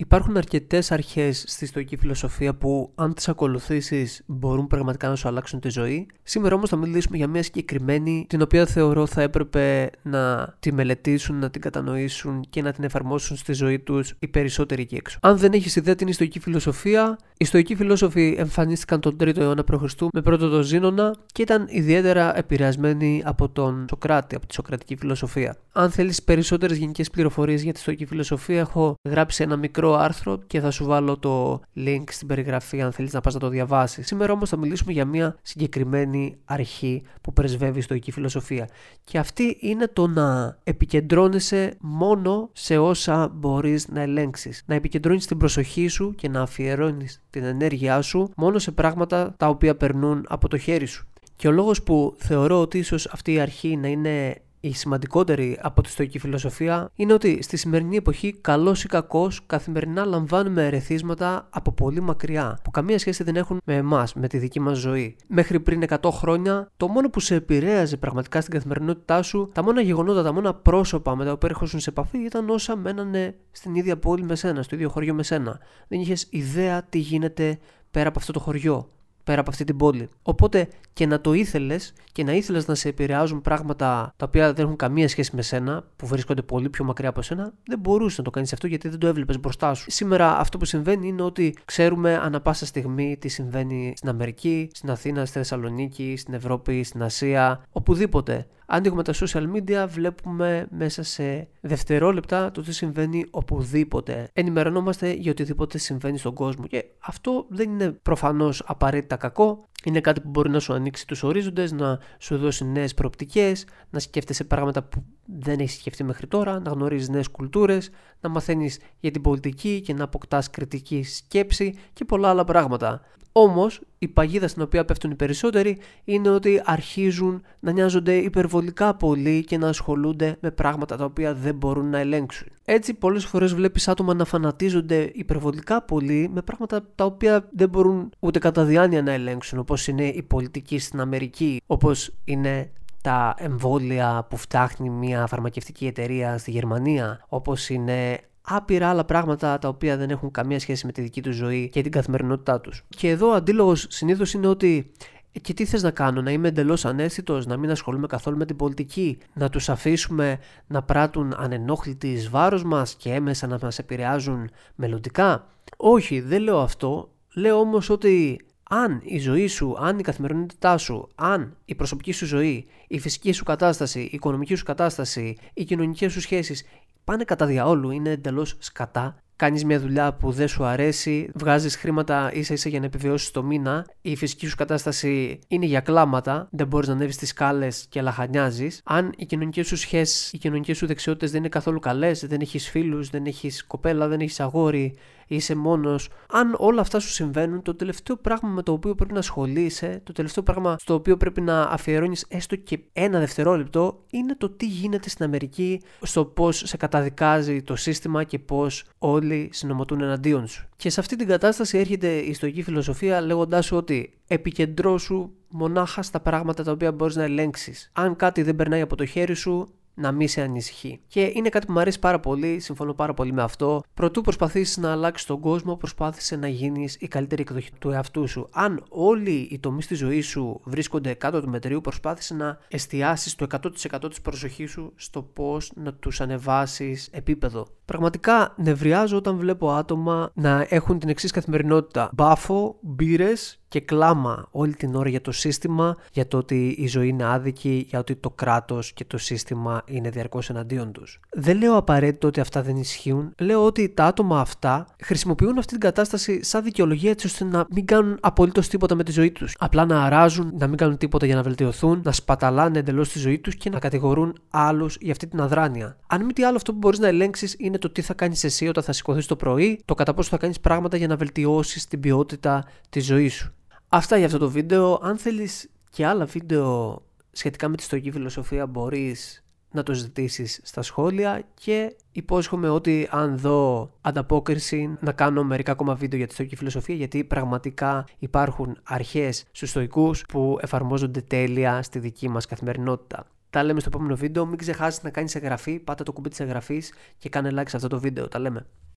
Υπάρχουν αρκετές αρχές στη στοική φιλοσοφία που, αν τις ακολουθήσεις, μπορούν πραγματικά να σου αλλάξουν τη ζωή. Σήμερα όμως θα μιλήσουμε για μια συγκεκριμένη, την οποία θεωρώ θα έπρεπε να τη μελετήσουν, να την κατανοήσουν και να την εφαρμόσουν στη ζωή τους οι περισσότεροι εκεί έξω. Αν δεν έχεις ιδέα τι είναι η στοική φιλοσοφία, οι στοικοί φιλόσοφοι εμφανίστηκαν τον 3ο αιώνα π.Χ. με πρώτο το Ζήνωνα και ήταν ιδιαίτερα επηρεασμένοι από τον Σοκράτη, από τη Σοκρατική φιλοσοφία. Αν θέλεις περισσότερες γενικές πληροφορίες για τη στοική φιλοσοφία, έχω γράψει ένα μικρό άρθρο και θα σου βάλω το link στην περιγραφή αν θέλεις να πας να το διαβάσεις. Σήμερα όμως θα μιλήσουμε για μια συγκεκριμένη αρχή που πρεσβεύει στο εκεί φιλοσοφία και αυτή είναι το να επικεντρώνεσαι μόνο σε όσα μπορείς να ελέγξεις. Να επικεντρώνεις την προσοχή σου και να αφιερώνεις την ενέργειά σου μόνο σε πράγματα τα οποία περνούν από το χέρι σου. Και ο λόγος που θεωρώ ότι ίσως αυτή η αρχή να είναι η σημαντικότερη από τη στοική φιλοσοφία είναι ότι στη σημερινή εποχή, καλός ή κακός, καθημερινά λαμβάνουμε ερεθίσματα από πολύ μακριά, που καμία σχέση δεν έχουν με εμάς, με τη δική μας ζωή. Μέχρι πριν 100 χρόνια, το μόνο που σε επηρέαζε πραγματικά στην καθημερινότητά σου, τα μόνα γεγονότα, τα μόνα πρόσωπα με τα οποία έρχονταν σε επαφή ήταν όσα μένανε στην ίδια πόλη με σένα, στο ίδιο χωριό με σένα. Δεν είχες ιδέα τι γίνεται πέρα από αυτό το χωριό πέρα από αυτή την πόλη. Οπότε και να το ήθελες και να ήθελες να σε επηρεάζουν πράγματα τα οποία δεν έχουν καμία σχέση με σένα, που βρίσκονται πολύ πιο μακριά από σένα, δεν μπορούσες να το κάνεις αυτό γιατί δεν το έβλεπες μπροστά σου. Σήμερα αυτό που συμβαίνει είναι ότι ξέρουμε ανα πάσα στιγμή τι συμβαίνει στην Αμερική, στην Αθήνα, στη Θεσσαλονίκη, στην Ευρώπη, στην Ασία, οπουδήποτε ανοίγουμε τα social media, βλέπουμε μέσα σε δευτερόλεπτα το τι συμβαίνει οπουδήποτε. Ενημερωνόμαστε για οτιδήποτε συμβαίνει στον κόσμο. Και αυτό δεν είναι προφανώς απαραίτητα κακό. Είναι κάτι που μπορεί να σου ανοίξει τους ορίζοντες, να σου δώσει νέες προοπτικές, να σκέφτεσαι πράγματα που δεν έχεις σκεφτεί μέχρι τώρα, να γνωρίζεις νέες κουλτούρες, να μαθαίνεις για την πολιτική και να αποκτάς κριτική σκέψη και πολλά άλλα πράγματα. Όμως, η παγίδα στην οποία πέφτουν οι περισσότεροι είναι ότι αρχίζουν να νοιάζονται υπερβολικά πολύ και να ασχολούνται με πράγματα τα οποία δεν μπορούν να ελέγξουν. Έτσι, πολλές φορές βλέπεις άτομα να φανατίζονται υπερβολικά πολύ με πράγματα τα οποία δεν μπορούν ούτε κατά διάνοια να ελέγξουν, όπως είναι η πολιτική στην Αμερική, όπως είναι τα εμβόλια που φτιάχνει μια φαρμακευτική εταιρεία στη Γερμανία, όπως είναι άπειρα άλλα πράγματα τα οποία δεν έχουν καμία σχέση με τη δική τους ζωή και την καθημερινότητά τους. Και εδώ ο αντίλογος συνήθως είναι ότι «Ε, και τι θες να κάνω, να είμαι εντελώς ανέστητο, να μην ασχολούμαι καθόλου με την πολιτική, να τους αφήσουμε να πράττουν ανενόχλητοι εις βάρος μας και έμεσα να μας επηρεάζουν μελλοντικά. Όχι, δεν λέω αυτό. Λέω όμως ότι αν η ζωή σου, αν η καθημερινότητά σου, αν η προσωπική σου ζωή, η φυσική σου κατάσταση, η οικονομική σου κατάσταση, οι κοινωνικές σου σχέσεις πάνε κατά διαόλου, είναι εντελώς σκατά. Κάνεις μια δουλειά που δεν σου αρέσει, βγάζεις χρήματα ίσα ίσα για να επιβιώσεις το μήνα, η φυσική σου κατάσταση είναι για κλάματα, δεν μπορείς να ανέβεις στι σκάλες και λαχανιάζεις. Αν οι κοινωνικές σου σχέσεις, οι κοινωνικές σου δεξιότητες δεν είναι καθόλου καλές, δεν έχεις φίλους, δεν έχεις κοπέλα, δεν έχεις αγόρι, είσαι μόνος. Αν όλα αυτά σου συμβαίνουν, το τελευταίο πράγμα με το οποίο πρέπει να ασχολείσαι, το τελευταίο πράγμα στο οποίο πρέπει να αφιερώνεις έστω και ένα δευτερόλεπτο, είναι το τι γίνεται στην Αμερική, στο πώς σε καταδικάζει το σύστημα και πώς όλοι συνομωτούν εναντίον σου. Και σε αυτή την κατάσταση έρχεται η στοική φιλοσοφία λέγοντάς σου ότι επικεντρώσου μονάχα στα πράγματα τα οποία μπορείς να ελέγξεις. Αν κάτι δεν περνάει από το χέρι σου, να μην σε ανησυχεί. Και είναι κάτι που μου αρέσει πάρα πολύ, συμφωνώ πάρα πολύ με αυτό. Προτού προσπαθήσεις να αλλάξεις τον κόσμο, προσπάθησε να γίνεις η καλύτερη εκδοχή του εαυτού σου. Αν όλοι οι τομείς της ζωής σου βρίσκονται κάτω του μετρίου, προσπάθησε να εστιάσεις το 100% της προσοχής σου στο πώς να τους ανεβάσεις επίπεδο. Πραγματικά νευριάζω όταν βλέπω άτομα να έχουν την εξής καθημερινότητα. Μπάφο, μπύρες και κλάμα όλη την ώρα για το σύστημα, για το ότι η ζωή είναι άδικη, για ότι το κράτος και το σύστημα είναι διαρκώς εναντίον τους. Δεν λέω απαραίτητο ότι αυτά δεν ισχύουν, λέω ότι τα άτομα αυτά χρησιμοποιούν αυτή την κατάσταση σαν δικαιολογία έτσι ώστε να μην κάνουν απολύτως τίποτα με τη ζωή τους. Απλά να αράζουν, να μην κάνουν τίποτα για να βελτιωθούν, να σπαταλάνε εντελώς τη ζωή τους και να κατηγορούν άλλους για αυτή την αδράνεια. Αν μη τι άλλο αυτό που μπορείς να ελέγξεις είναι το τι θα κάνεις εσύ όταν θα σηκωθείς το πρωί, το κατά πόσο θα κάνεις πράγματα για να βελτιώσεις την ποιότητα της ζωής σου. Αυτά για αυτό το βίντεο. Αν θέλεις και άλλα βίντεο σχετικά με τη στοική φιλοσοφία μπορείς να το ζητήσεις στα σχόλια και υπόσχομαι ότι αν δω ανταπόκριση να κάνω μερικά ακόμα βίντεο για τη στοική φιλοσοφία γιατί πραγματικά υπάρχουν αρχές στους στοικούς που εφαρμόζονται τέλεια στη δική μας καθημερινότητα. Τα λέμε στο επόμενο βίντεο. Μην ξεχάσεις να κάνεις εγγραφή, πάτα το κουμπί της εγγραφής και κάνε like σε αυτό το βίντεο. Τα λέμε.